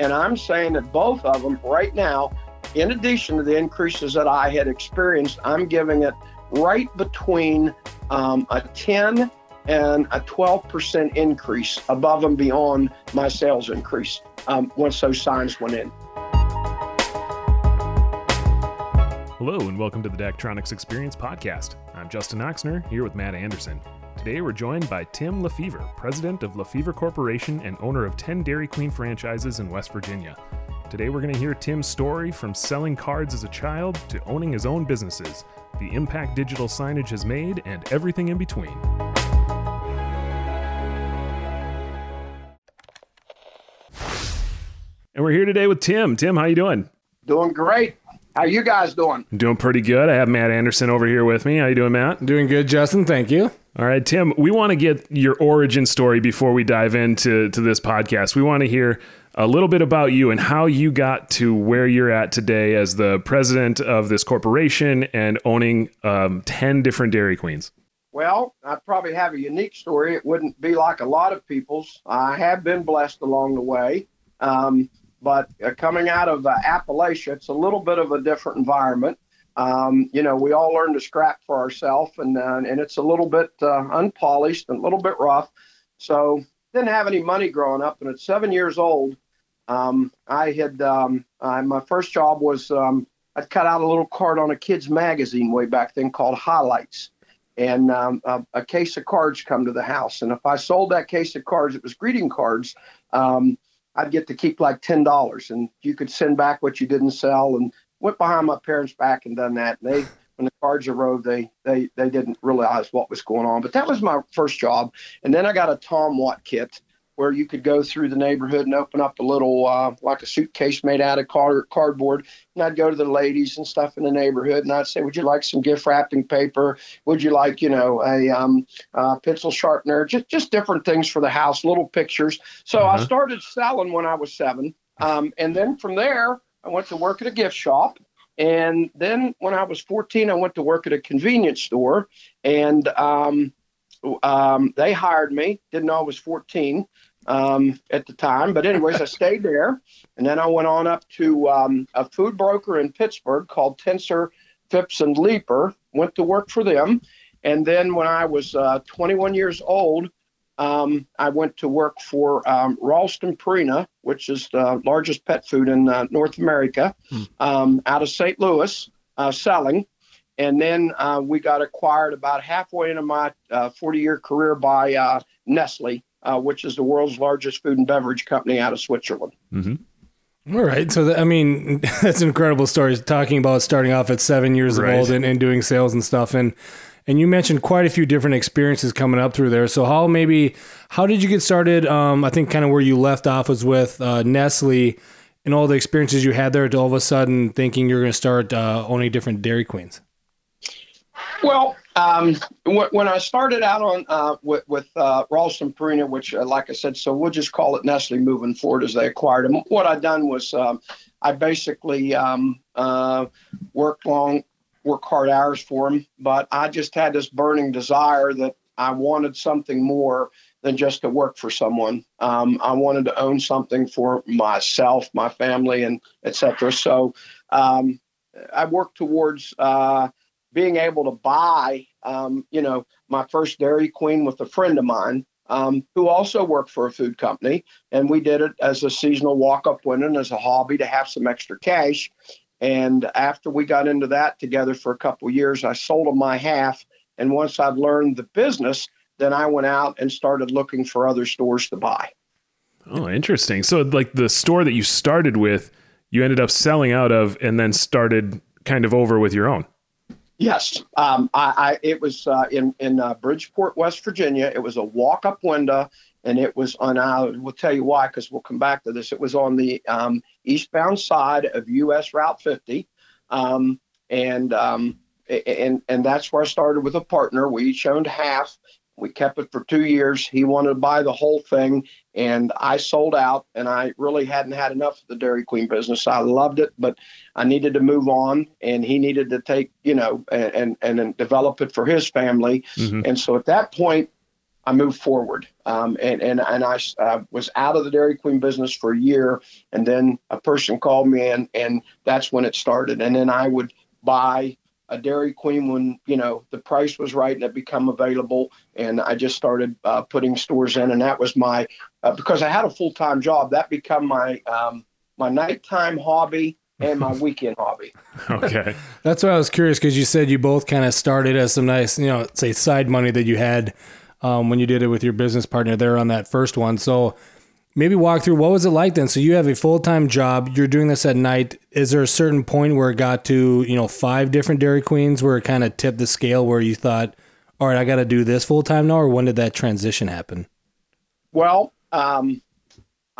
And I'm saying that both of them right now, in addition to the increases that I had experienced, I'm giving it right between um, a 10 and a 12% increase above and beyond my sales increase um, once those signs went in. Hello, and welcome to the Daktronics Experience Podcast. I'm Justin Oxner, here with Matt Anderson. Today we're joined by Tim LeFevre, president of LeFevre Corporation and owner of 10 Dairy Queen franchises in West Virginia. Today we're going to hear Tim's story from selling cards as a child to owning his own businesses, the impact digital signage has made, and everything in between. And we're here today with Tim. Tim, how you doing? Doing great. How you guys doing? Doing pretty good. I have Matt Anderson over here with me. How you doing, Matt? Doing good, Justin. Thank you. All right, Tim. We want to get your origin story before we dive into to this podcast. We want to hear a little bit about you and how you got to where you're at today as the president of this corporation and owning um, ten different Dairy Queens. Well, I probably have a unique story. It wouldn't be like a lot of people's. I have been blessed along the way. Um, but uh, coming out of uh, Appalachia, it's a little bit of a different environment. Um, you know, we all learn to scrap for ourselves, and uh, and it's a little bit uh, unpolished and a little bit rough. So didn't have any money growing up, and at seven years old, um, I had um, my first job was um, I'd cut out a little card on a kid's magazine way back then called Highlights, and um, a, a, case of cards come to the house, and if I sold that case of cards, it was greeting cards. Um, I'd get to keep like ten dollars, and you could send back what you didn't sell. And went behind my parents' back and done that. And they, when the cards arrived, they they they didn't realize what was going on. But that was my first job. And then I got a Tom Watt kit, where you could go through the neighborhood and open up a little uh, like a suitcase made out of card, cardboard. And i'd go to the ladies and stuff in the neighborhood and i'd say would you like some gift wrapping paper? Would you like you know a um, uh, pencil sharpener? Just just different things for the house little pictures. So uh-huh. i started selling when i was seven. Um, and then from there i went to work at a gift shop. And then when i was 14 i went to work at a convenience store. And um, um, they hired me. Didn't know i was 14 um, at the time. But anyways, I stayed there, and then I went on up to um, a food broker in Pittsburgh called Tenser, Phipps and Leeper. Went to work for them, and then when I was uh, 21 years old, um, I went to work for um, Ralston Purina, which is the largest pet food in uh, North America, hmm. um, out of St. Louis, uh, selling. And then uh, we got acquired about halfway into my 40 uh, year career by uh, Nestle, uh, which is the world's largest food and beverage company out of Switzerland. Mm-hmm. All right. So, the, I mean, that's an incredible story talking about starting off at seven years right. old and, and doing sales and stuff. And, and you mentioned quite a few different experiences coming up through there. So how maybe, how did you get started? Um, I think kind of where you left off was with uh, Nestle and all the experiences you had there to all of a sudden thinking you're going to start uh, owning different Dairy Queens. Well, um, when I started out on uh, with, with uh, Ralston Purina, which, uh, like I said, so we'll just call it Nestle moving forward as they acquired them. What I done was um, I basically um, uh, worked long, work hard hours for them, but I just had this burning desire that I wanted something more than just to work for someone. Um, I wanted to own something for myself, my family, and etc. So um, I worked towards uh, being able to buy, um, you know, my first Dairy Queen with a friend of mine um, who also worked for a food company. And we did it as a seasonal walk up window as a hobby to have some extra cash. And after we got into that together for a couple years, I sold them my half. And once I'd learned the business, then I went out and started looking for other stores to buy. Oh, interesting. So, like the store that you started with, you ended up selling out of and then started kind of over with your own. Yes, um, I, I, it was uh, in in uh, Bridgeport, West Virginia. It was a walk-up window, and it was on. Uh, we'll tell you why because we'll come back to this. It was on the um, eastbound side of U.S. Route 50, um, and um, and and that's where I started with a partner. We each owned half, we kept it for two years. He wanted to buy the whole thing, and I sold out. And I really hadn't had enough of the Dairy Queen business. I loved it, but I needed to move on, and he needed to take, you know, and and, and develop it for his family. Mm-hmm. And so at that point, I moved forward. Um, and, and, and I uh, was out of the Dairy Queen business for a year. And then a person called me and, and that's when it started. And then I would buy a Dairy Queen when, you know, the price was right and it become available. And I just started uh, putting stores in. And that was my, uh, because I had a full-time job, that become my, um, my nighttime hobby and my weekend hobby. Okay. That's why I was curious because you said you both kind of started as some nice, you know, say side money that you had um, when you did it with your business partner there on that first one. So maybe walk through what was it like then? So you have a full time job, you're doing this at night. Is there a certain point where it got to, you know, five different Dairy Queens where it kind of tipped the scale where you thought, all right, I got to do this full time now? Or when did that transition happen? Well, um,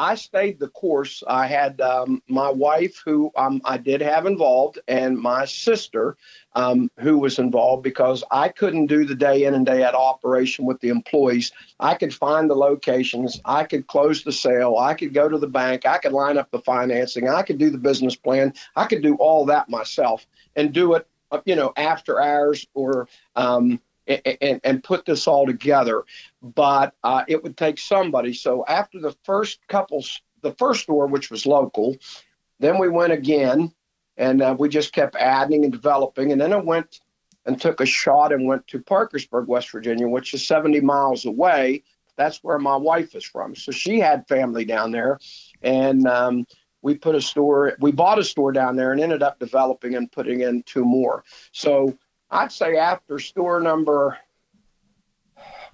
I stayed the course. I had um, my wife, who um, I did have involved, and my sister, um, who was involved because I couldn't do the day in and day out operation with the employees. I could find the locations, I could close the sale, I could go to the bank, I could line up the financing, I could do the business plan, I could do all that myself and do it, uh, you know, after hours or um, and, and put this all together. But uh, it would take somebody. So after the first couple, the first store, which was local, then we went again and uh, we just kept adding and developing. And then I went and took a shot and went to Parkersburg, West Virginia, which is 70 miles away. That's where my wife is from. So she had family down there. And um, we put a store, we bought a store down there and ended up developing and putting in two more. So I'd say after store number,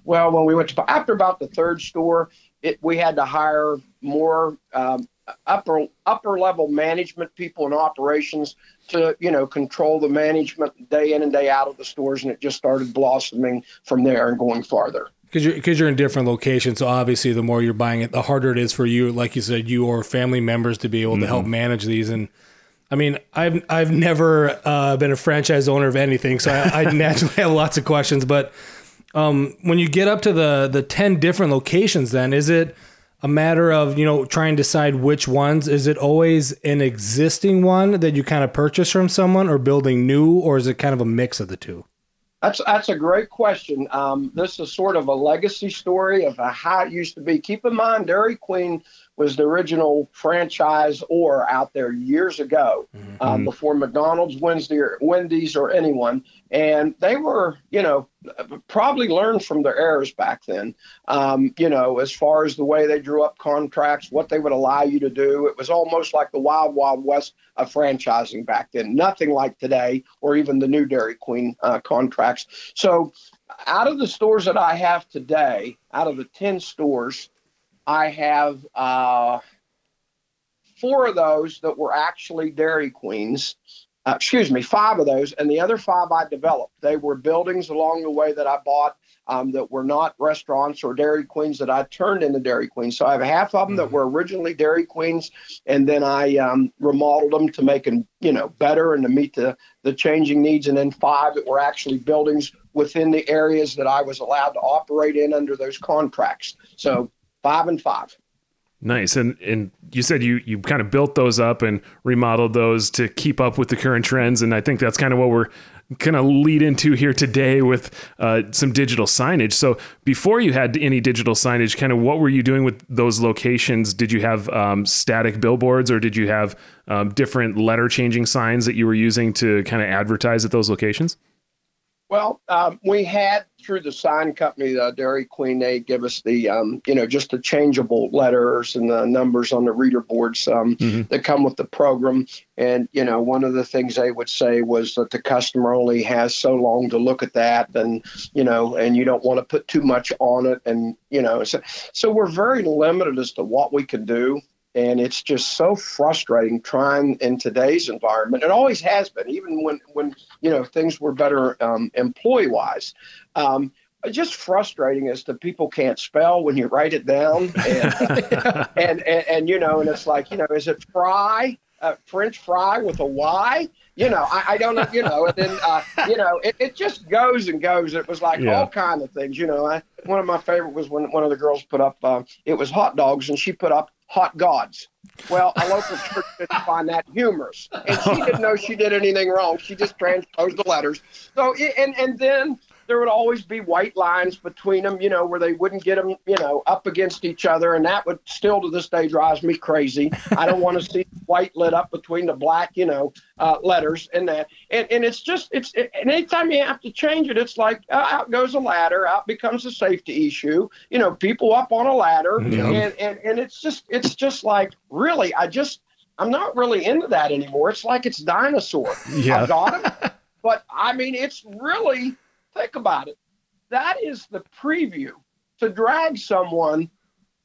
well, when we went to after about the third store, it we had to hire more um, upper upper level management people in operations to you know control the management day in and day out of the stores, and it just started blossoming from there and going farther. Because you're, cause you're in different locations, so obviously the more you're buying it, the harder it is for you, like you said, you or family members to be able mm-hmm. to help mm-hmm. manage these and I mean, I've I've never uh, been a franchise owner of anything, so I, I naturally have lots of questions. But um, when you get up to the the ten different locations, then is it a matter of you know trying to decide which ones? Is it always an existing one that you kind of purchase from someone, or building new, or is it kind of a mix of the two? That's that's a great question. Um, this is sort of a legacy story of how it used to be. Keep in mind, Dairy Queen was the original franchise or out there years ago, mm-hmm. um, before McDonald's, Wednesday, or Wendy's, or anyone. And they were, you know, probably learned from their errors back then. Um, you know, as far as the way they drew up contracts, what they would allow you to do. It was almost like the wild, wild west of franchising back then. Nothing like today, or even the new Dairy Queen uh, contracts. So, out of the stores that I have today, out of the ten stores I have uh, four of those that were actually Dairy Queens. Uh, excuse me, five of those, and the other five I developed. They were buildings along the way that I bought um, that were not restaurants or Dairy Queens that I turned into Dairy Queens. So I have half of them mm-hmm. that were originally Dairy Queens, and then I um, remodeled them to make them, you know, better and to meet the the changing needs. And then five that were actually buildings within the areas that I was allowed to operate in under those contracts. So five and five. Nice. And and you said you you kind of built those up and remodeled those to keep up with the current trends. And I think that's kind of what we're kind of lead into here today with uh, some digital signage. So before you had any digital signage, kind of what were you doing with those locations? Did you have um, static billboards or did you have um, different letter changing signs that you were using to kind of advertise at those locations? Well, um, we had through the sign company, the Dairy Queen, they give us the, um, you know, just the changeable letters and the numbers on the reader boards um, mm-hmm. that come with the program. And, you know, one of the things they would say was that the customer only has so long to look at that and, you know, and you don't want to put too much on it. And, you know, so, so we're very limited as to what we can do and it's just so frustrating trying in today's environment. It always has been, even when when you know things were better um, employee wise. Um, just frustrating as to people can't spell when you write it down, and, uh, and, and, and you know, and it's like you know, is it fry? Uh, French fry with a Y, you know, I, I don't know, you know, and then, uh, you know, it, it just goes and goes. It was like yeah. all kind of things, you know. I, one of my favorite was when one of the girls put up, uh, it was hot dogs, and she put up hot gods. Well, a local church didn't find that humorous, and she didn't know she did anything wrong. She just transposed the letters. So, and and then there would always be white lines between them, you know, where they wouldn't get them, you know, up against each other, and that would still to this day drives me crazy. I don't want to see white lit up between the black, you know, uh, letters and that, and and it's just it's it, and anytime you have to change it, it's like uh, out goes a ladder, out becomes a safety issue, you know, people up on a ladder, and and and it's just it's just like really, I just I'm not really into that anymore. It's like it's dinosaur. Yeah. I got him. but I mean, it's really, think about it. That is the preview. To drag someone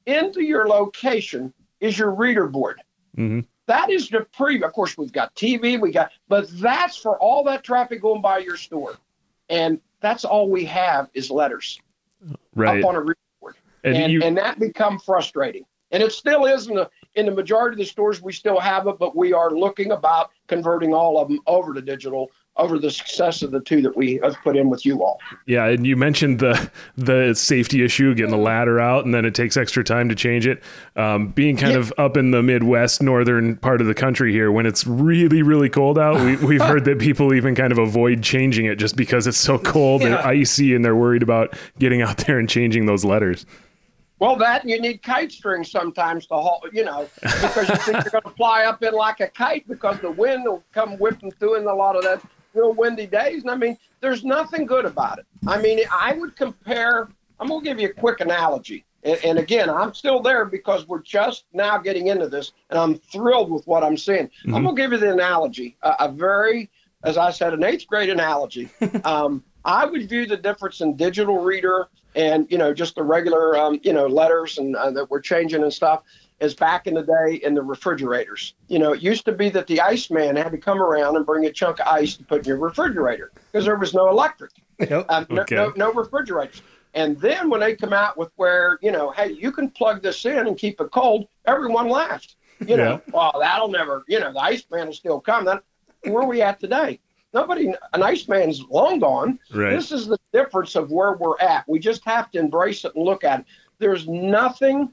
into your location is your reader board. Mm-hmm. That is the preview. Of course, we've got TV, we got, but that's for all that traffic going by your store. And that's all we have is letters Right. up on a reader board. And And, you- and that become frustrating. And it still is in the, in the majority of the stores, we still have it, but we are looking about converting all of them over to digital over the success of the two that we have put in with you all. Yeah, and you mentioned the the safety issue, getting the ladder out, and then it takes extra time to change it. Um, being kind Yeah. of up in the Midwest, northern part of the country here, when it's really, really cold out, we, we've heard that people even kind of avoid changing it just because it's so cold and icy, and they're worried about getting out there and changing those letters. Well, that you need kite strings sometimes to haul, you know, because you think you're going to fly up in like a kite because the wind will come whipping through in a lot of that real windy days. And I mean, there's nothing good about it. I mean, I would compare, I'm going to give you a quick analogy. And, and again, I'm still there because we're just now getting into this and I'm thrilled with what I'm seeing. I'm going to give you the analogy, a, a very, as I said, an eighth grade analogy. um, I would view the difference in digital reader and you know just the regular um, you know letters and uh, that we're changing and stuff as back in the day in the refrigerators. You know, it used to be that the ice man had to come around and bring a chunk of ice to put in your refrigerator because there was no electric, Yep. um, no, Okay. no, no refrigerators. And then when they come out with where you know, hey, you can plug this in and keep it cold, everyone laughed. You know, well, that'll never. You know, the ice man will still come. Then where are we at today? Nobody, an ice man's long gone. Right. This is the difference of where we're at. We just have to embrace it and look at it. There's nothing.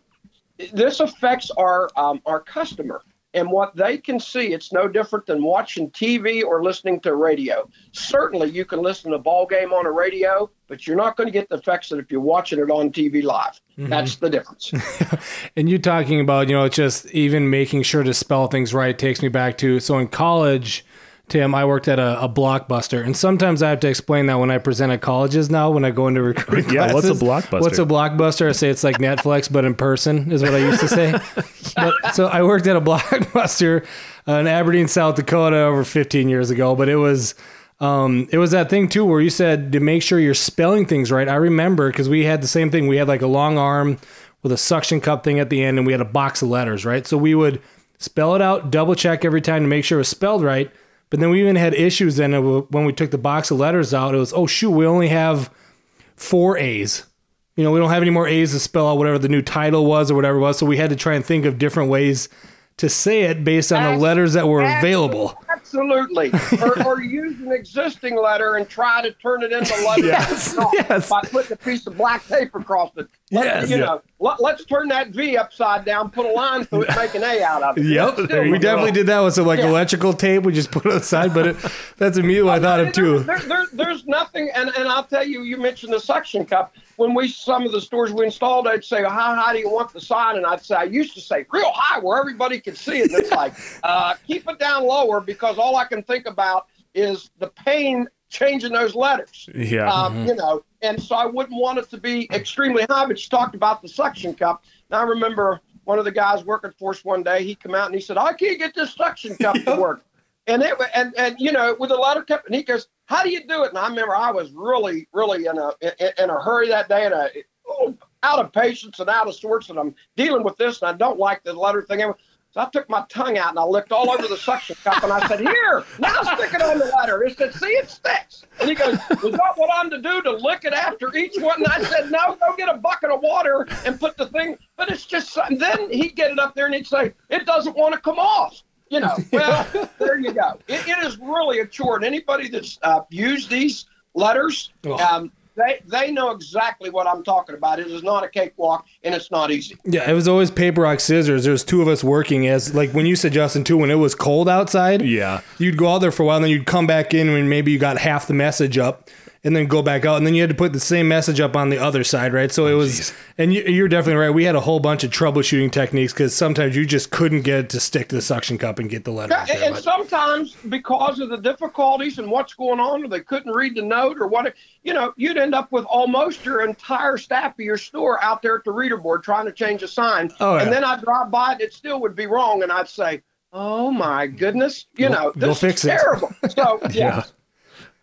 This affects our um, our customer and what they can see. It's no different than watching TV or listening to radio. Certainly, you can listen to a ball game on a radio, but you're not going to get the effects that if you're watching it on TV live. That's the difference. And you're talking about, you know, just even making sure to spell things right takes me back to so in college, Tim, I worked at a, a blockbuster, and sometimes I have to explain that when I present at colleges now when I go into recruiting Yeah, what's a. Blockbuster? What's a blockbuster? I say it's like Netflix, but in person is what I used to say. but, so I worked at a blockbuster uh, in Aberdeen, South Dakota, over 15 years ago. But it was um, it was that thing too where you said to make sure you're spelling things right. I remember because we had the same thing. We had like a long arm with a suction cup thing at the end, and we had a box of letters, right? So we would spell it out, double check every time to make sure it was spelled right. But then we even had issues then uh, when we took the box of letters out. It was oh shoot, we only have four A's. You know, we don't have any more A's to spell out whatever the new title was or whatever it was. So we had to try and think of different ways to say it based on the letters that were available. Absolutely. or, or use an existing letter and try to turn it into letters Yes, yes. by putting a piece of black tape across it. Let- Yes. You know, let, us turn that V upside down, put a line through it, make an A out of it. Yep, Still, we definitely did that with some like Yeah. electrical tape. We just put it aside, but it, that's immediately what I thought of too. There, there, there's nothing, and, and I'll tell you, you mentioned the suction cup. When we some of the stores we installed, I'd say, well, "How high do you want the sign?" And I'd say, "I used to say real high, where everybody could see it." And it's like, uh, keep it down lower because all I can think about is the pain changing those letters. Yeah. Um, You know, and so I wouldn't want it to be extremely high. But you talked about the suction cup. Now I remember one of the guys working for us one day. He come out and he said, "I can't get this suction cup to work." And it and and you know with a letter cup, and he goes, "How do you do it?" And I remember I was really really in a in, in a hurry that day and a oh, out of patience and out of sorts, and I'm dealing with this, and I don't like the letter thing. So I took my tongue out and I licked all over the suction cup, and I said, "Here, now stick it on the letter." He said, "See, it sticks." And he goes, "Was that what I'm to do to lick it after each one?" And I said, "No, go get a bucket of water and put the thing." But it's just and then he'd get it up there and he'd say, "It doesn't want to come off." You know, well, there you go. It, it is really a chore. And anybody that's uh, used these letters, um, they they know exactly what I'm talking about. It is not a cakewalk, and it's not easy. Yeah, it was always paper rock scissors. There was two of us working as like when you said Justin too. When it was cold outside, Yeah. you'd go out there for a while, and then you'd come back in when maybe you got half the message up, and then go back out, and then you had to put the same message up on the other side, right? So it oh, was, Jeez. and you, are definitely right. We had a whole bunch of troubleshooting techniques because sometimes you just couldn't get it to stick to the suction cup and get the letter. Yeah, there, and but- sometimes because of the difficulties and what's going on, or they couldn't read the note, or what, you know, you'd end up with almost your entire staff of your store out there at the reader board trying to change a sign. Oh, yeah. And then I'd drive by it, it still would be wrong, and I'd say, "Oh my goodness, you Go- know, go this fix is it." terrible." So yeah. Yeah.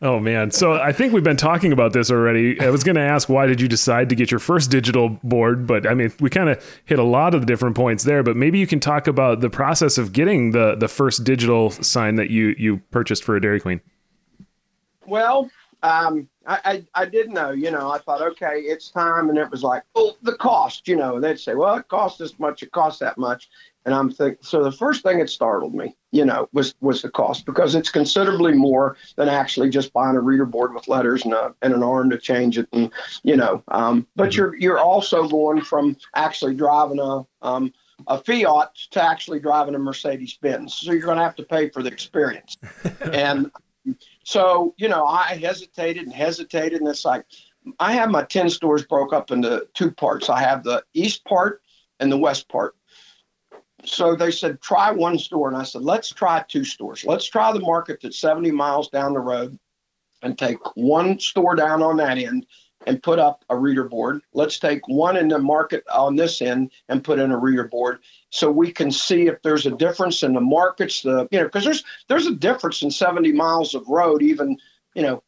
Oh man. So I think we've been talking about this already. I was going to ask why did you decide to get your first digital board, but I mean, we kind of hit a lot of the different points there, but maybe you can talk about the process of getting the the first digital sign that you you purchased for a Dairy Queen. Well, um, I, I, I did know, you know, I thought, okay, it's time. And it was like, well, the cost, you know, they'd say, well, it costs this much, it costs that much. And I'm thinking, so the first thing that startled me, you know, was, was the cost because it's considerably more than actually just buying a reader board with letters and, a, and an arm to change it. And, you know, um, but you're, you're also going from actually driving a, um, a Fiat to actually driving a Mercedes Benz. So you're going to have to pay for the experience. and so, you know, I hesitated and hesitated, and it's like I have my 10 stores broke up into two parts. I have the east part and the west part. So they said, try one store. And I said, let's try two stores. Let's try the market that's 70 miles down the road and take one store down on that end and put up a reader board. Let's take one in the market on this end and put in a reader board so we can see if there's a difference in the markets, the you know, because there's there's a difference in 70 miles of road, even, you know,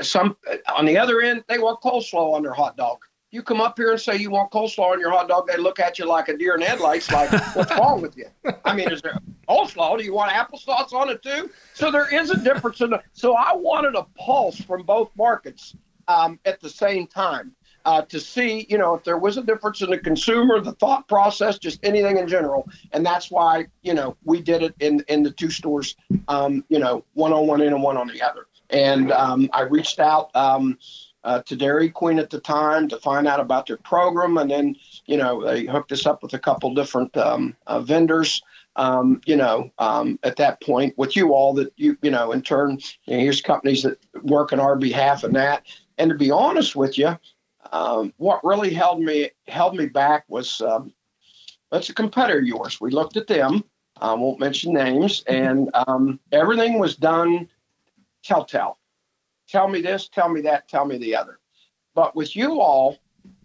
some on the other end, they want coleslaw on their hot dog. You come up here and say you want coleslaw on your hot dog, they look at you like a deer in headlights, like, what's wrong with you? I mean, is there coleslaw? Do you want applesauce on it too? So there is a difference in the. So I wanted a pulse from both markets um, at the same time uh, to see, you know, if there was a difference in the consumer, the thought process, just anything in general. And that's why, you know, we did it in in the two stores, um, you know, one on one end and one on the other. And um, I reached out. Um, uh, to Dairy Queen at the time to find out about their program, and then you know they hooked us up with a couple different um, uh, vendors. Um, you know, um, at that point with you all that you you know in turn you know, here's companies that work on our behalf and that. And to be honest with you, um, what really held me held me back was um, that's a competitor of yours. We looked at them. I won't mention names, and um, everything was done telltale tell me this, tell me that, tell me the other. But with you all,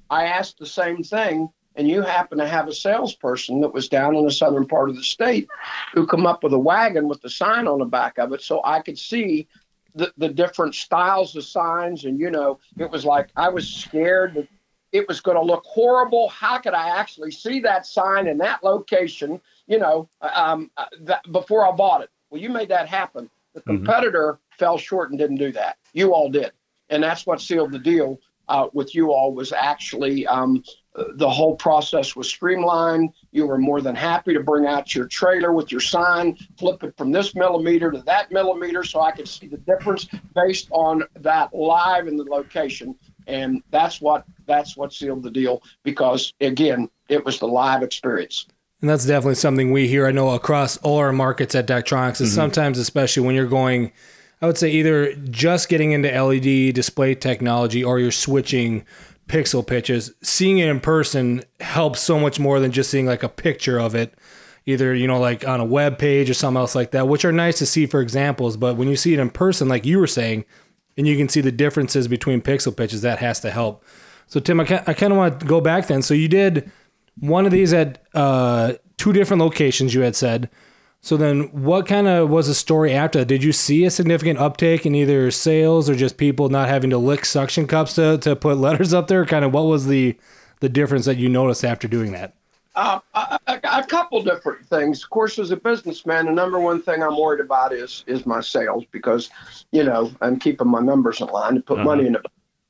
I asked the same thing, and you happen to have a salesperson that was down in the southern part of the state who come up with a wagon with the sign on the back of it so I could see the, the different styles of signs. And, you know, it was like I was scared that it was going to look horrible. How could I actually see that sign in that location, you know, um, that, before I bought it? Well, you made that happen. The competitor mm-hmm. fell short and didn't do that. You all did, and that's what sealed the deal uh, with you all. Was actually um, the whole process was streamlined. You were more than happy to bring out your trailer with your sign, flip it from this millimeter to that millimeter, so I could see the difference based on that live in the location. And that's what that's what sealed the deal because again, it was the live experience. And that's definitely something we hear. I know across all our markets at Daktronics, is mm-hmm. sometimes, especially when you're going, I would say either just getting into LED display technology or you're switching pixel pitches, seeing it in person helps so much more than just seeing like a picture of it, either, you know, like on a web page or something else like that, which are nice to see for examples. But when you see it in person, like you were saying, and you can see the differences between pixel pitches, that has to help. So, Tim, I, kind of want to go back then. So, you did one of these at uh, two different locations, you had said. So then, what kind of was the story after that? Did you see a significant uptake in either sales or just people not having to lick suction cups to, to put letters up there? Kind of what was the the difference that you noticed after doing that? Uh, a, a, couple different things. Of course, as a businessman, the number one thing I'm worried about is is my sales because, you know, I'm keeping my numbers in line to put uh-huh. money in it.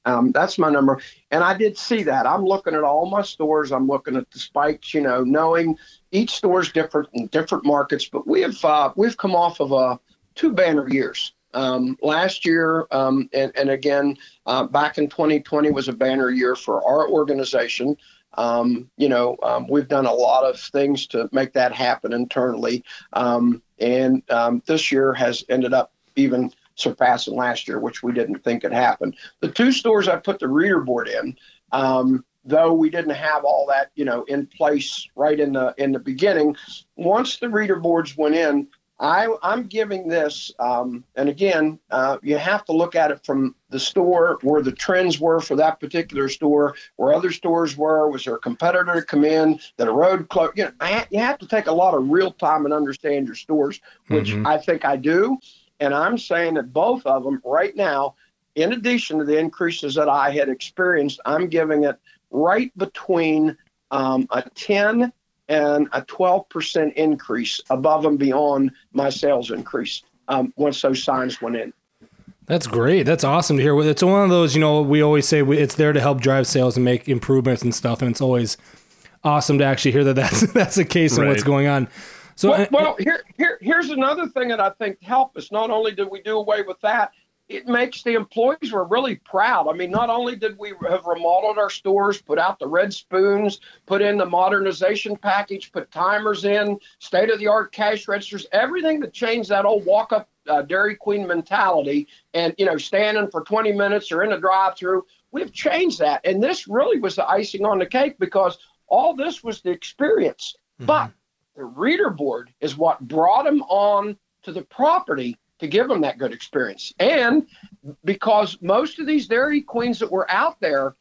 Um, that's my number. And I did see that. I'm looking at all my stores. I'm looking at the spikes, you know, knowing each store is different in different markets. But we have uh, we've come off of uh, two banner years. Um, last year, um, and, and, again, uh, back in 2020 was a banner year for our organization. Um, you know, um, we've done a lot of things to make that happen internally. Um, and um, this year has ended up even surpassing last year, which we didn't think could happen. The two stores I put the reader board in, um, though we didn't have all that, you know, in place right in the in the beginning. Once the reader boards went in, I, I'm giving this, um, and again, uh, you have to look at it from the store where the trends were for that particular store, where other stores were. Was there a competitor to come in that a road closed? You know, ha- you have to take a lot of real time and understand your stores, which mm-hmm. I think I do. And I'm saying that both of them right now, in addition to the increases that I had experienced, I'm giving it right between um, a 10 and a 12% increase above and beyond my sales increase um, once those signs went in. That's great. That's awesome to hear. It's one of those, you know, we always say it's there to help drive sales and make improvements and stuff. And it's always awesome to actually hear that that's, that's the case right. and what's going on. So, well, well, here, here, here's another thing that I think helped us. Not only did we do away with that, it makes the employees were really proud. I mean, not only did we have remodeled our stores, put out the red spoons, put in the modernization package, put timers in, state of the art cash registers, everything to change that old walk up uh, Dairy Queen mentality and, you know, standing for 20 minutes or in a drive through. We've changed that. And this really was the icing on the cake because all this was the experience. Mm-hmm. But the reader board is what brought them on to the property to give them that good experience. And because most of these Dairy Queens that were out there,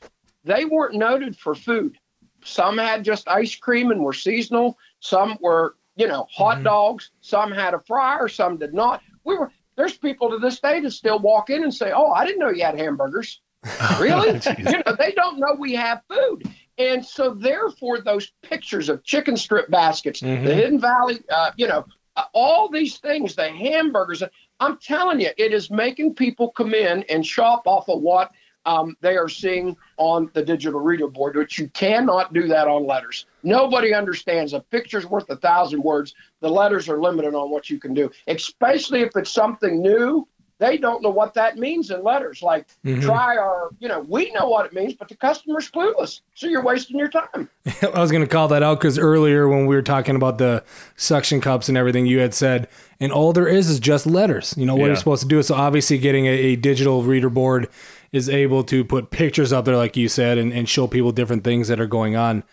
they weren't noted for food. Some had just ice cream and were seasonal. Some were, you know, hot mm-hmm. dogs. Some had a fryer. Some did not. We were there's people to this day that still walk in and say, "Oh, I didn't know you had hamburgers." really? you know, they don't know we have food. And so, therefore, those pictures of chicken strip baskets, mm-hmm. the Hidden Valley, uh, you know, uh, all these things, the hamburgers, I'm telling you, it is making people come in and shop off of what um, they are seeing on the digital reader board, which you cannot do that on letters. Nobody understands a picture's worth a thousand words. The letters are limited on what you can do, especially if it's something new they don't know what that means in letters. Like mm-hmm. try our, you know, we know what it means, but the customer's clueless. So you're wasting your time. I was going to call that out because earlier when we were talking about the suction cups and everything, you had said, and all there is is just letters. You know what yeah. you're supposed to do. So obviously, getting a, a, digital reader board is able to put pictures up there, like you said, and, and show people different things that are going on.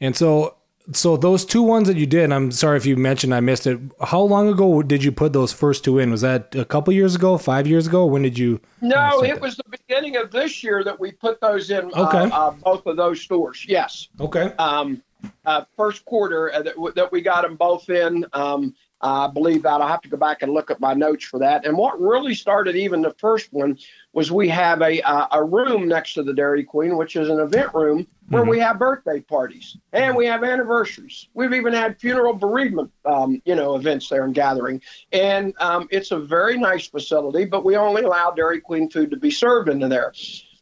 And so so those two ones that you did, I'm sorry if you mentioned I missed it. How long ago did you put those first two in? Was that a couple years ago, five years ago? When did you? No, it was the beginning of this year that we put those in. Uh, okay. Uh, uh, both of those stores. Yes. Okay. Um, uh, first quarter uh, that, that we got them both in. Um, I believe that. I'll have to go back and look at my notes for that. And what really started even the first one was we have a uh, a room next to the Dairy Queen, which is an event room where mm-hmm. we have birthday parties and we have anniversaries. We've even had funeral bereavement, um, you know, events there and gathering. And um, it's a very nice facility, but we only allow Dairy Queen food to be served into there.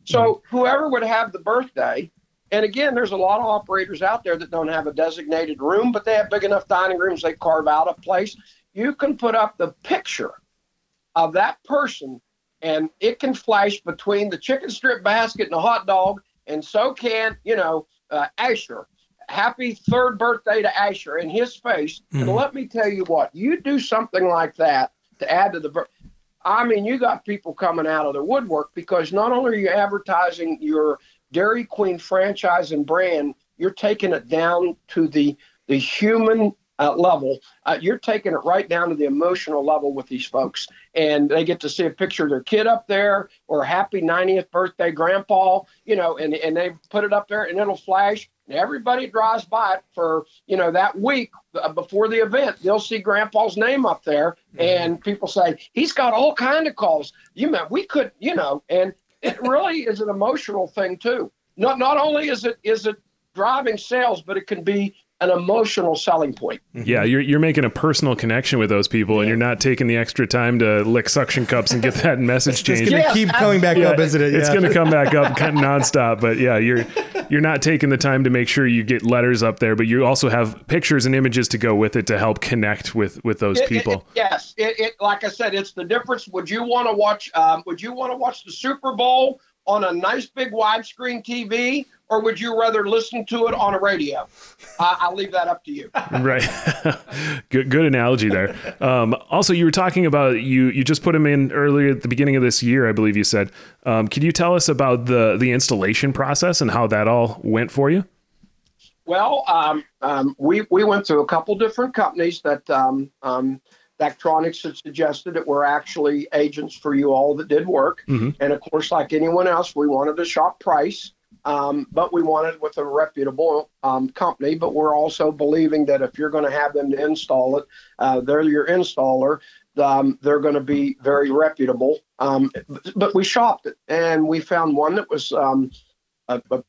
So mm-hmm. whoever would have the birthday and again, there's a lot of operators out there that don't have a designated room, but they have big enough dining rooms they carve out a place. You can put up the picture of that person, and it can flash between the chicken strip basket and the hot dog, and so can you know uh, Asher. Happy third birthday to Asher in his face. Mm-hmm. And let me tell you what, you do something like that to add to the. I mean, you got people coming out of the woodwork because not only are you advertising your Dairy Queen franchise and brand, you're taking it down to the the human uh, level. Uh, you're taking it right down to the emotional level with these folks, and they get to see a picture of their kid up there or happy 90th birthday, grandpa. You know, and and they put it up there, and it'll flash. And everybody drives by it for you know that week uh, before the event. They'll see grandpa's name up there, mm-hmm. and people say he's got all kind of calls. You meant we could, you know, and it really is an emotional thing too. Not not only is it is it driving sales, but it can be an emotional selling point. Yeah, you're you're making a personal connection with those people, yeah. and you're not taking the extra time to lick suction cups and get that message changed. It's going to keep coming back yeah, up, isn't it? Yeah. It's going to come back up nonstop. But yeah, you're you're not taking the time to make sure you get letters up there, but you also have pictures and images to go with it to help connect with with those it, people. It, it, yes, it, like I said, it's the difference. Would you want to watch? Um, would you want to watch the Super Bowl? on a nice big widescreen TV or would you rather listen to it on a radio? I'll leave that up to you. right. good, good analogy there. Um, also, you were talking about you you just put them in earlier at the beginning of this year, I believe you said. Um, can you tell us about the the installation process and how that all went for you? Well, um, um, we we went to a couple different companies that um, um, Daktronics had suggested that were actually agents for you all that did work, mm-hmm. and of course, like anyone else, we wanted to shop price. Um, but we wanted with a reputable um, company. But we're also believing that if you're going to have them to install it, uh, they're your installer. Um, they're going to be very reputable. Um, but we shopped it, and we found one that was um, a, a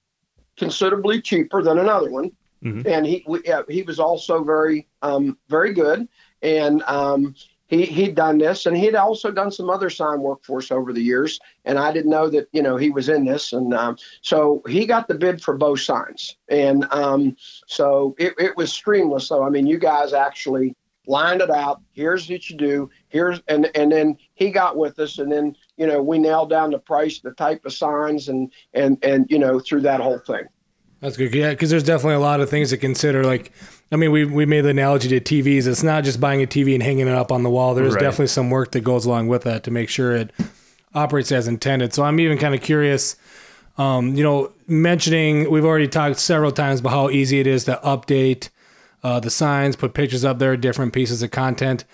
considerably cheaper than another one. Mm-hmm. And he we, he was also very um, very good. And um, he he'd done this, and he'd also done some other sign work for us over the years. And I didn't know that you know he was in this, and um, so he got the bid for both signs. And um, so it, it was streamless. So I mean, you guys actually lined it out. Here's what you do. Here's and and then he got with us, and then you know we nailed down the price, the type of signs, and and and you know through that whole thing. That's good. Yeah, because there's definitely a lot of things to consider. Like, I mean, we we made the analogy to TVs. It's not just buying a TV and hanging it up on the wall. There's right. definitely some work that goes along with that to make sure it operates as intended. So I'm even kind of curious. Um, you know, mentioning we've already talked several times about how easy it is to update uh, the signs, put pictures up there, different pieces of content.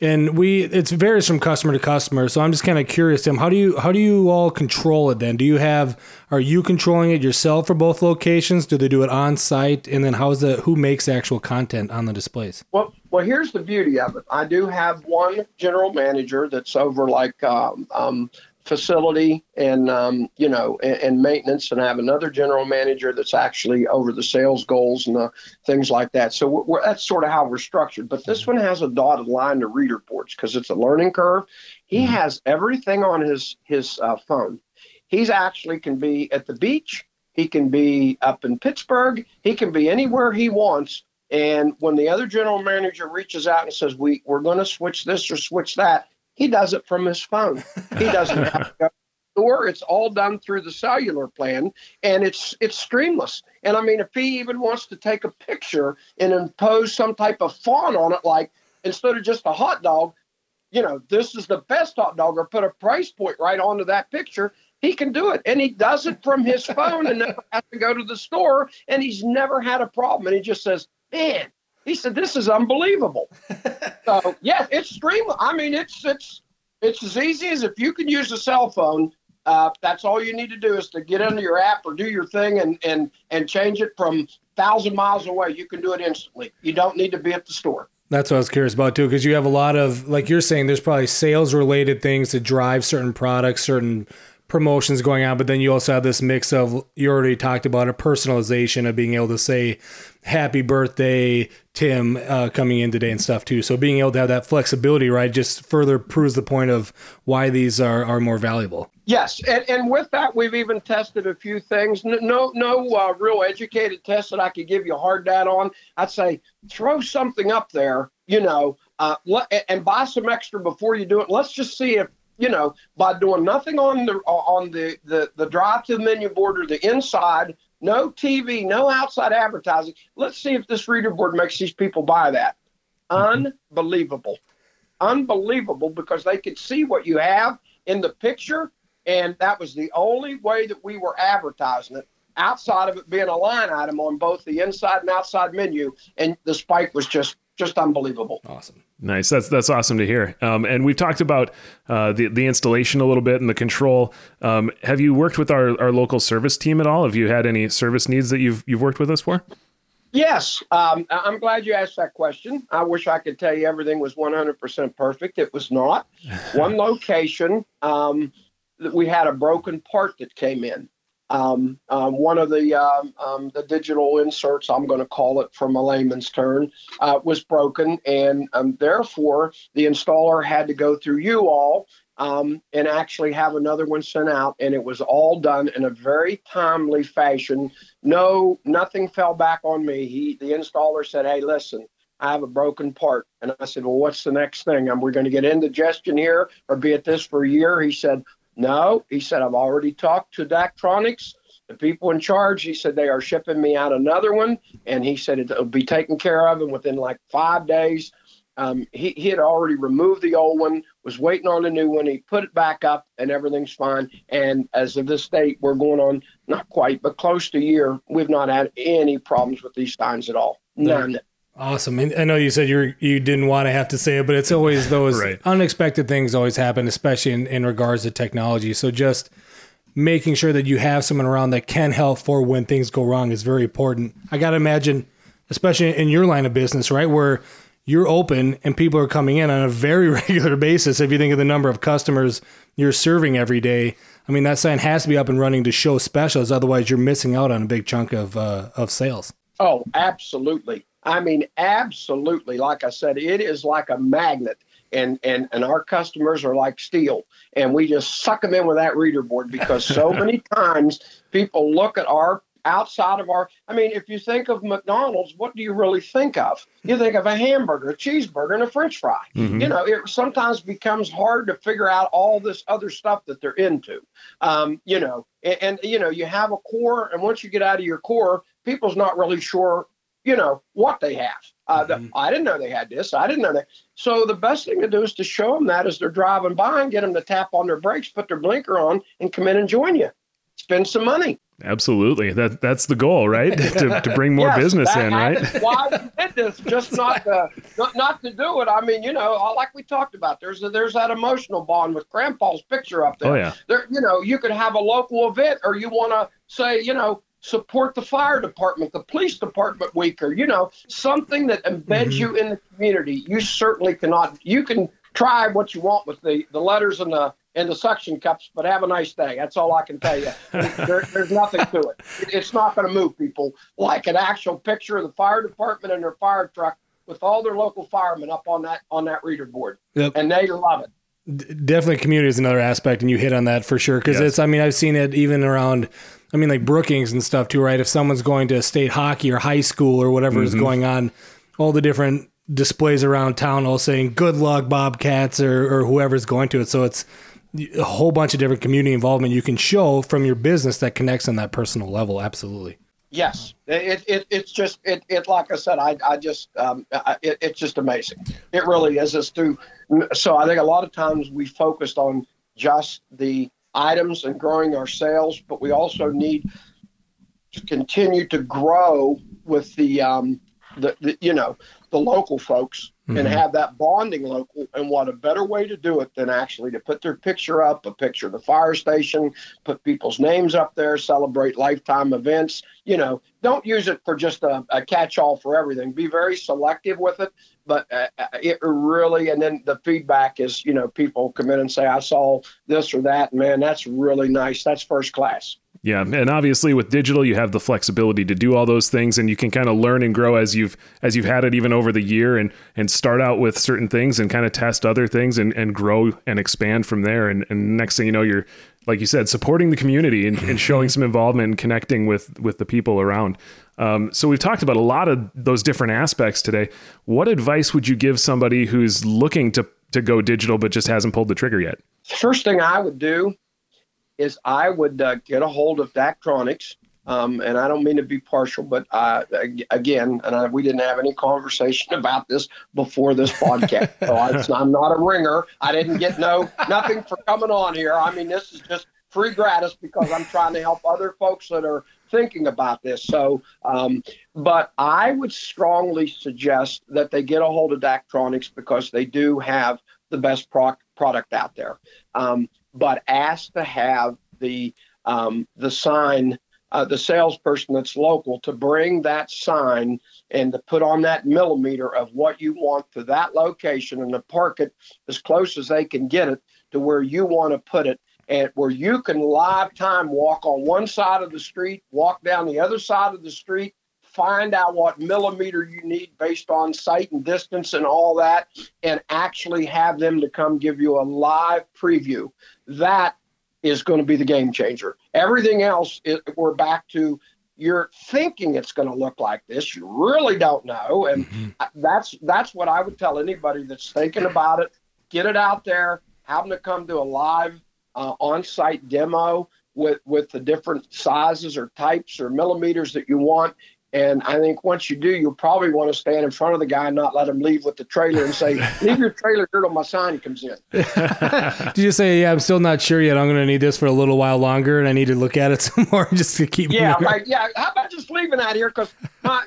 And we it varies from customer to customer. So I'm just kind of curious, Tim, how do you how do you all control it then? Do you have are you controlling it yourself for both locations? Do they do it on site? And then how's the who makes actual content on the displays? Well well here's the beauty of it. I do have one general manager that's over like um, um, facility and um, you know and, and, maintenance and I have another general manager that's actually over the sales goals and the things like that. So we're, we're, that's sort of how we're structured. But this one has a dotted line to reader boards because it's a learning curve. He mm-hmm. has everything on his his uh, phone. He's actually can be at the beach. He can be up in pittsburgh. He can be anywhere he wants. And when the other general manager reaches out and says we, we're going to switch this or switch that he does it from his phone. He doesn't have to go to the store. It's all done through the cellular plan, and it's it's streamless. And I mean, if he even wants to take a picture and impose some type of font on it, like instead of just a hot dog, you know, this is the best hot dog, or put a price point right onto that picture, he can do it. And he does it from his phone and never has to go to the store. And he's never had a problem. And he just says, man, he said, "This is unbelievable." so yeah, it's stream. I mean, it's it's it's as easy as if you can use a cell phone. Uh, that's all you need to do is to get into your app or do your thing and and and change it from thousand miles away. You can do it instantly. You don't need to be at the store. That's what I was curious about too, because you have a lot of, like you're saying, there's probably sales related things to drive certain products, certain promotions going on, but then you also have this mix of you already talked about a personalization of being able to say happy birthday Tim uh, coming in today and stuff too. So being able to have that flexibility, right, just further proves the point of why these are, are more valuable. Yes, and, and with that, we've even tested a few things. No, no uh, real educated test that I could give you hard data on. I'd say throw something up there, you know, uh, and buy some extra before you do it. Let's just see if you know, by doing nothing on the on the the, the drive to the menu board or the inside, no TV, no outside advertising. Let's see if this reader board makes these people buy that. Mm-hmm. Unbelievable, unbelievable, because they could see what you have in the picture, and that was the only way that we were advertising it. Outside of it being a line item on both the inside and outside menu, and the spike was just just unbelievable. Awesome. Nice. That's that's awesome to hear. Um, and we've talked about uh, the the installation a little bit and the control. Um, have you worked with our, our local service team at all? Have you had any service needs that you've you've worked with us for? Yes, um, I'm glad you asked that question. I wish I could tell you everything was 100% perfect. It was not. One location, um, we had a broken part that came in. Um, um, one of the um, um the digital inserts, I'm going to call it from a layman's term, uh, was broken, and um, therefore the installer had to go through you all um, and actually have another one sent out, and it was all done in a very timely fashion. No, nothing fell back on me. He, the installer, said, "Hey, listen." I have a broken part. And I said, Well, what's the next thing? Am we going to get indigestion here or be at this for a year? He said, no, he said, I've already talked to Daktronics. the people in charge, he said they are shipping me out another one, and he said it'll be taken care of, and within like five days, um, he, he had already removed the old one, was waiting on the new one. He put it back up, and everything's fine. And as of this date, we're going on not quite, but close to a year. We've not had any problems with these signs at all. None. Awesome. And I know you said you you didn't want to have to say it, but it's always those right. unexpected things always happen, especially in, in regards to technology. So just making sure that you have someone around that can help for when things go wrong is very important. I got to imagine, especially in your line of business, right, where you're open and people are coming in on a very regular basis. If you think of the number of customers you're serving every day, I mean that sign has to be up and running to show specials. Otherwise, you're missing out on a big chunk of uh, of sales. Oh, absolutely. I mean, absolutely. Like I said, it is like a magnet, and and and our customers are like steel, and we just suck them in with that reader board because so many times people look at our outside of our i mean if you think of mcdonald's what do you really think of you think of a hamburger a cheeseburger and a french fry mm-hmm. you know it sometimes becomes hard to figure out all this other stuff that they're into um, you know and, and you know you have a core and once you get out of your core people's not really sure you know what they have uh, mm-hmm. the, i didn't know they had this i didn't know that so the best thing to do is to show them that as they're driving by and get them to tap on their brakes put their blinker on and come in and join you spend some money Absolutely. That that's the goal, right? to, to bring more yes, business that, in, right? why we did this, just not to not, not to do it. I mean, you know, like we talked about, there's a, there's that emotional bond with Grandpa's picture up there. Oh yeah. There, you know, you could have a local event, or you want to say, you know, support the fire department, the police department weaker, you know, something that embeds mm-hmm. you in the community. You certainly cannot. You can try what you want with the the letters and the and the suction cups, but have a nice day. That's all I can tell you. there, there's nothing to it. It's not going to move people like an actual picture of the fire department and their fire truck with all their local firemen up on that on that reader board, yep. and they love it definitely community is another aspect and you hit on that for sure because yes. it's i mean i've seen it even around i mean like brookings and stuff too right if someone's going to state hockey or high school or whatever mm-hmm. is going on all the different displays around town all saying good luck bobcats or, or whoever's going to it so it's a whole bunch of different community involvement you can show from your business that connects on that personal level. Absolutely. Yes, it, it it's just it, it like I said I I just um it, it's just amazing. It really is. It's through so I think a lot of times we focused on just the items and growing our sales, but we also need to continue to grow with the um the, the you know the local folks mm-hmm. and have that bonding local. And what a better way to do it than actually to put their picture up, a picture of the fire station, put people's names up there, celebrate lifetime events. You know, don't use it for just a, a catch all for everything. Be very selective with it. But uh, uh, it really, and then the feedback is, you know, people come in and say, I saw this or that. Man, that's really nice. That's first class. Yeah, and obviously with digital, you have the flexibility to do all those things, and you can kind of learn and grow as you've as you've had it even over the year, and and start out with certain things and kind of test other things and and grow and expand from there. And, and next thing you know, you're like you said, supporting the community and, and showing some involvement and connecting with with the people around. Um, so we've talked about a lot of those different aspects today. What advice would you give somebody who's looking to to go digital but just hasn't pulled the trigger yet? First thing I would do is I would uh, get a hold of Daktronics. Um, and I don't mean to be partial, but uh, again, and I, we didn't have any conversation about this before this podcast. so I, I'm not a ringer. I didn't get no nothing for coming on here. I mean, this is just free gratis because I'm trying to help other folks that are thinking about this. So, um, but I would strongly suggest that they get a hold of Daktronics because they do have the best pro- product out there. Um, but ask to have the um, the sign, uh, the salesperson that's local to bring that sign and to put on that millimeter of what you want for that location and to park it as close as they can get it to where you want to put it and where you can live time walk on one side of the street, walk down the other side of the street, find out what millimeter you need based on sight and distance and all that, and actually have them to come give you a live preview. That is going to be the game changer. Everything else, it, we're back to you're thinking it's going to look like this. You really don't know, and mm-hmm. that's that's what I would tell anybody that's thinking about it. Get it out there. Have them to come to a live uh, on-site demo with with the different sizes or types or millimeters that you want. And I think once you do, you'll probably want to stand in front of the guy and not let him leave with the trailer and say, "Leave your trailer here till my sign comes in." Did you say, "Yeah, I'm still not sure yet. I'm going to need this for a little while longer, and I need to look at it some more just to keep." Yeah, like, yeah. How about just leaving that here? Because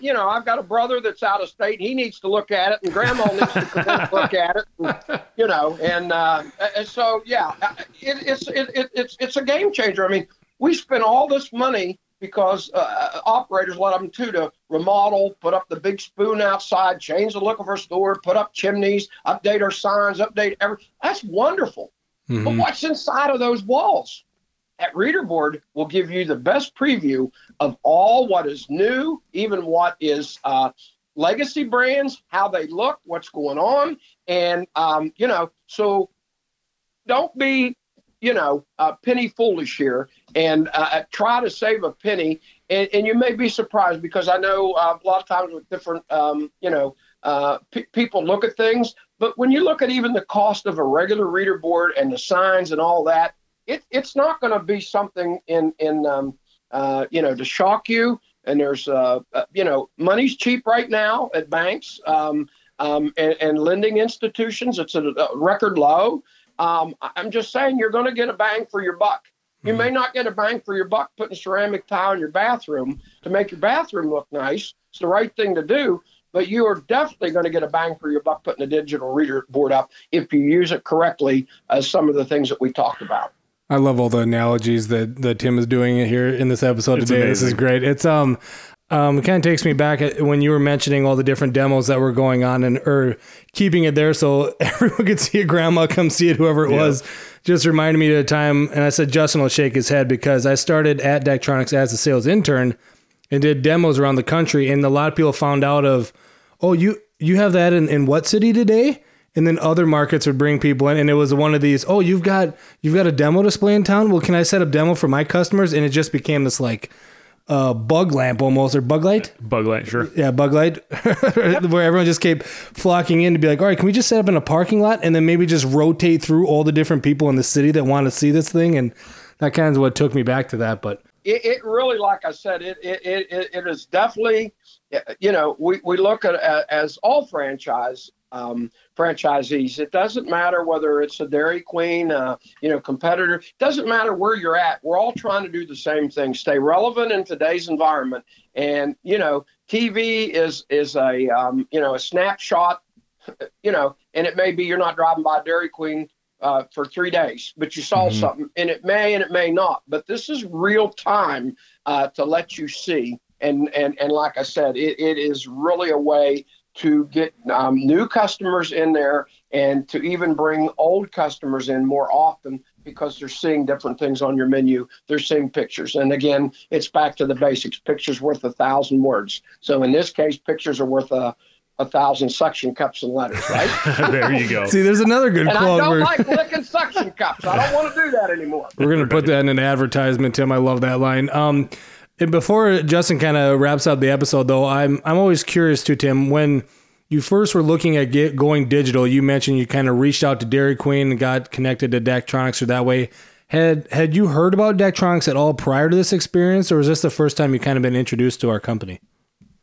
you know, I've got a brother that's out of state. He needs to look at it, and Grandma needs to look at it. And, you know, and, uh, and so yeah, it, it's it, it, it's it's a game changer. I mean, we spent all this money because uh, operators let them too to remodel, put up the big spoon outside, change the look of our store, put up chimneys, update our signs, update everything. That's wonderful. Mm-hmm. But what's inside of those walls? At Reader Board will give you the best preview of all what is new, even what is uh, legacy brands, how they look, what's going on, and um, you know, so don't be you know, uh, penny foolish here and uh, try to save a penny. And, and, you may be surprised because I know uh, a lot of times with different, um, you know, uh, p- people look at things. But when you look at even the cost of a regular reader board and the signs and all that, it, it's not going to be something in, in um, uh, you know, to shock you. And there's, uh, you know, money's cheap right now at banks um, um, and, and lending institutions. It's at a record low. Um, I'm just saying you're going to get a bang for your buck. You may mm-hmm. not get a bang for your buck putting ceramic tile in your bathroom to make your bathroom look nice. It's the right thing to do, but you are definitely going to get a bang for your buck putting a digital reader board up if you use it correctly, as some of the things that we talked about. I love all the analogies that, that Tim is doing here in this episode it's today. Amazing. This is great. It's um um, it kind of takes me back when you were mentioning all the different demos that were going on and or keeping it there so everyone could see it. Grandma come see it, whoever it yeah. was. Just reminded me of a time, and I said Justin will shake his head because I started at Daktronics as a sales intern and did demos around the country, and a lot of people found out of, oh, you you have that in, in what city today? And then other markets would bring people in, and it was one of these. Oh, you've got you've got a demo display in town. Well, can I set up demo for my customers? And it just became this like uh, bug lamp almost or bug light. Bug light, sure. Yeah, bug light, where everyone just kept flocking in to be like, all right, can we just set up in a parking lot and then maybe just rotate through all the different people in the city that want to see this thing? And that kind of what took me back to that. But it, it really, like I said, it, it, it, it is definitely, you know, we, we look at as all franchise um, franchisees. It doesn't matter whether it's a Dairy Queen, uh, you know, competitor. It doesn't matter where you're at. We're all trying to do the same thing: stay relevant in today's environment. And you know, TV is is a um, you know a snapshot. You know, and it may be you're not driving by Dairy Queen uh, for three days, but you saw mm-hmm. something, and it may and it may not. But this is real time uh, to let you see. And and and like I said, it, it is really a way to get um, new customers in there and to even bring old customers in more often because they're seeing different things on your menu. They're seeing pictures. And again, it's back to the basics. Pictures worth a thousand words. So in this case, pictures are worth a a thousand suction cups and letters, right? there you go. See, there's another good and quote. I don't like licking suction cups. I don't want to do that anymore. We're gonna put that in an advertisement, Tim. I love that line. Um, and before Justin kind of wraps up the episode, though, I'm I'm always curious to Tim when you first were looking at get, going digital. You mentioned you kind of reached out to Dairy Queen and got connected to Daktronics or that way. Had had you heard about Daktronics at all prior to this experience, or was this the first time you kind of been introduced to our company?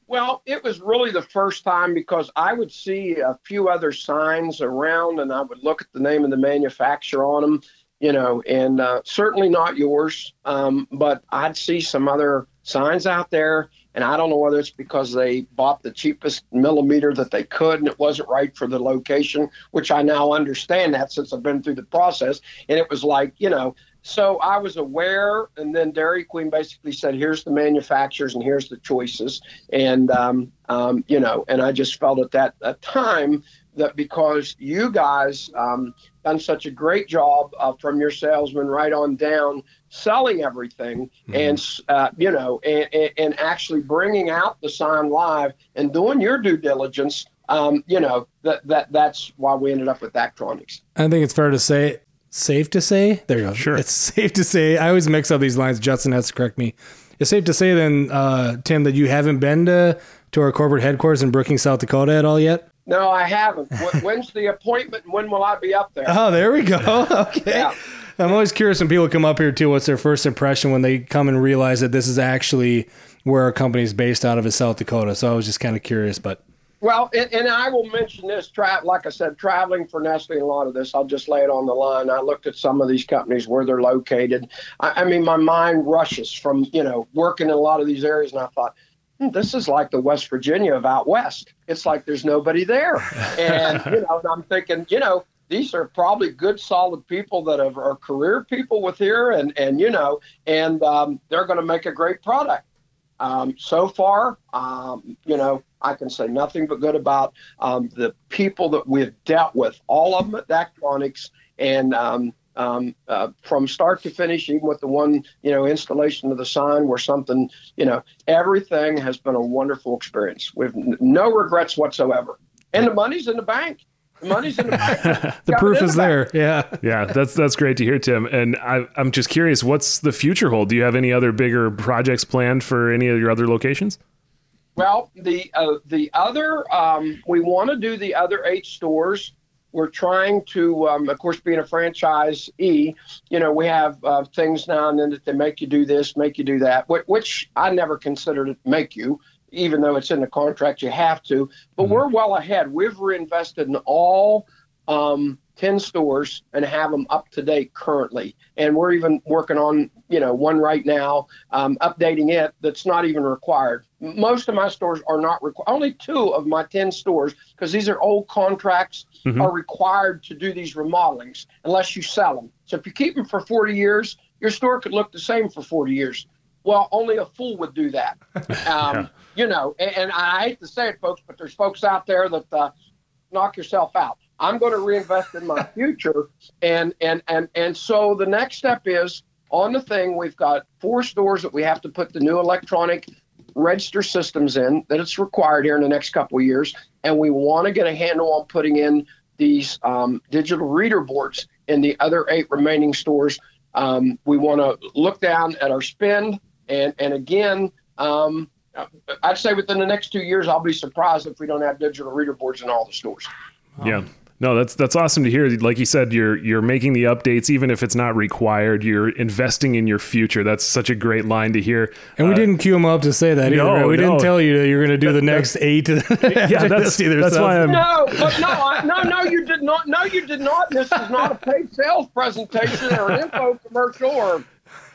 Well, it was really the first time because I would see a few other signs around, and I would look at the name of the manufacturer on them, you know, and uh, certainly not yours. Um, but I'd see some other signs out there, and I don't know whether it's because they bought the cheapest millimeter that they could and it wasn't right for the location, which I now understand that since I've been through the process. And it was like, you know, so I was aware, and then Dairy Queen basically said, "Here's the manufacturers, and here's the choices." And um, um, you know, and I just felt at that, that time that because you guys um, done such a great job uh, from your salesman right on down selling everything mm-hmm. and uh, you know and, and, actually bringing out the sign live and doing your due diligence um, you know that that that's why we ended up with Daktronics. I think it's fair to say safe to say there you go sure it's safe to say I always mix up these lines Justin has to correct me it's safe to say then uh, Tim that you haven't been to to our corporate headquarters in Brookings South Dakota at all yet no, I haven't. When's the appointment and when will I be up there? Oh, there we go. Okay. Yeah. I'm always curious when people come up here too. What's their first impression when they come and realize that this is actually where our company is based out of, is South Dakota? So I was just kind of curious, but. Well, and, and, I will mention this. Tra- like I said, traveling for Nestle and a lot of this, I'll just lay it on the line. I looked at some of these companies where they're located. I, I mean, my mind rushes from you know working in a lot of these areas, and I thought, this is like the West Virginia of out west. It's like there's nobody there, and you know, and I'm thinking, you know, these are probably good, solid people that are, are career people with here, and and you know, and um, they're going to make a great product. Um, so far, um, you know, I can say nothing but good about um, the people that we've dealt with, all of them at Daktronics, and um, uh, from start to finish, even with the one, you know, installation of the sign where something, you know, everything has been a wonderful experience. We've no regrets whatsoever. And the money's in the bank. The money's in the bank. the proof is the there. Yeah. Yeah. That's, that's great to hear, Tim. And I, I'm just curious, what's the future hold? Do you have any other bigger projects planned for any of your other locations? Well, the uh, the other um, we want to do the other eight stores. We're trying to, um, of course, being a franchise E, you know, we have uh, things now and then that they make you do this, make you do that, which I never considered it make you, even though it's in the contract, you have to. But mm-hmm. we're well ahead. We've reinvested in all um, 10 stores and have them up to date currently. And we're even working on, you know, one right now, um, updating it that's not even required. Most of my stores are not required. Only two of my 10 stores, because these are old contracts, mm-hmm. are required to do these remodelings unless you sell them. So if you keep them for 40 years, your store could look the same for 40 years. Well, only a fool would do that. Um, yeah. You know, and, and, I hate to say it, folks, but there's folks out there that uh, knock yourself out. I'm going to reinvest in my future. And and and and so the next step is on the thing. We've got four stores that we have to put the new electronic register systems in that it's required here in the next couple of years, and we want to get a handle on putting in these um, digital reader boards in the other eight remaining stores. Um, we want to look down at our spend, and and again, um, I'd say within the next two years, I'll be surprised if we don't have digital reader boards in all the stores. Yeah. No, that's that's awesome to hear. Like you said, you're you're making the updates even if it's not required. You're investing in your future. That's such a great line to hear. And we uh, didn't cue him up to say that no, either. Right? We no. didn't tell you that you're going to do the next eight. yeah, that's, either, that's why I'm. No, but no, I, no, no, you did not. No, you did not. This is not a paid sales presentation or an info commercial or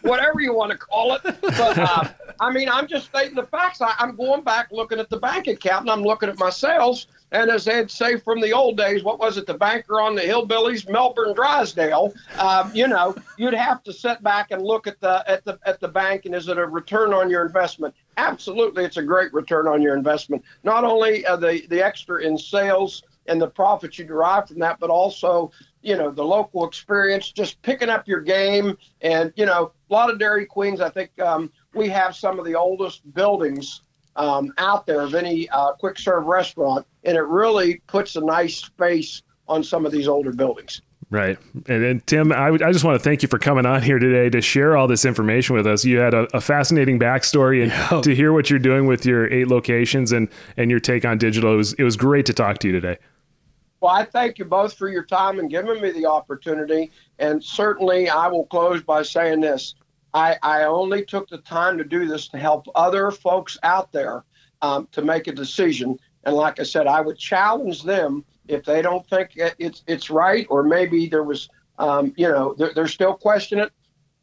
whatever you want to call it. But uh, I mean, I'm just stating the facts. I, am going back looking at the bank account and I'm looking at my sales. And as they'd say from the old days, what was it, the banker on the hillbillies, Milburn Drysdale? Um, you know, you'd have to sit back and look at the at the at the bank, and is it a return on your investment? Absolutely, it's a great return on your investment. Not only uh, the the extra in sales and the profits you derive from that, but also you know the local experience, just picking up your game, and you know a lot of Dairy Queens. I think um, we have some of the oldest buildings um, out there of any uh, quick serve restaurant, and it really puts a nice face on some of these older buildings. Right. And, and Tim, I, I just want to thank you for coming on here today to share all this information with us. You had a, a fascinating backstory and yep. to hear what you're doing with your eight locations and, and your take on digital. It was, it was great to talk to you today. Well, I thank you both for your time and giving me the opportunity. And certainly, I will close by saying this I, I only took the time to do this to help other folks out there um, to make a decision. And like I said, I would challenge them if they don't think it's it's right, or maybe there was, um, you know, they're, they're still questioning it.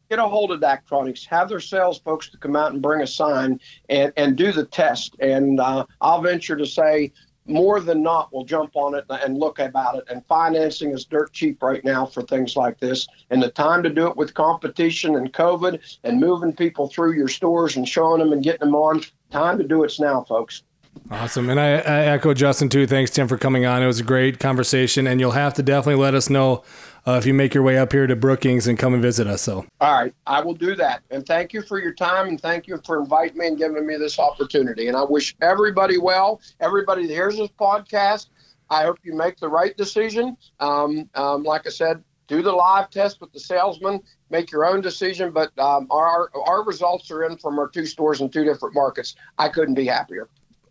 Get a hold of Daktronics. Have their sales folks to come out and bring a sign and, and do the test. And uh, I'll venture to say more than not will jump on it and look about it. And financing is dirt cheap right now for things like this. And the time to do it with competition and COVID and moving people through your stores and showing them and getting them on, time to do it's now, folks. Awesome. And I, I echo Justin too. Thanks, Tim, for coming on. It was a great conversation. And you'll have to definitely let us know uh, if you make your way up here to Brookings and come and visit us. So, all right, I will do that. And thank you for your time and thank you for inviting me and giving me this opportunity. And I wish everybody well, everybody that hears this podcast. I hope you make the right decision. Um, um, like I said, do the live test with the salesman, make your own decision. But um, our our results are in from our two stores in two different markets. I couldn't be happier.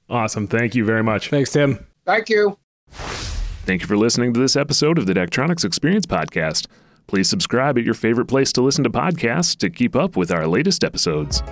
Awesome. Thank you very much. Thanks, Tim. Thank you. Thank you for listening to this episode of the Daktronics Experience Podcast. Please subscribe at your favorite place to listen to podcasts to keep up with our latest episodes.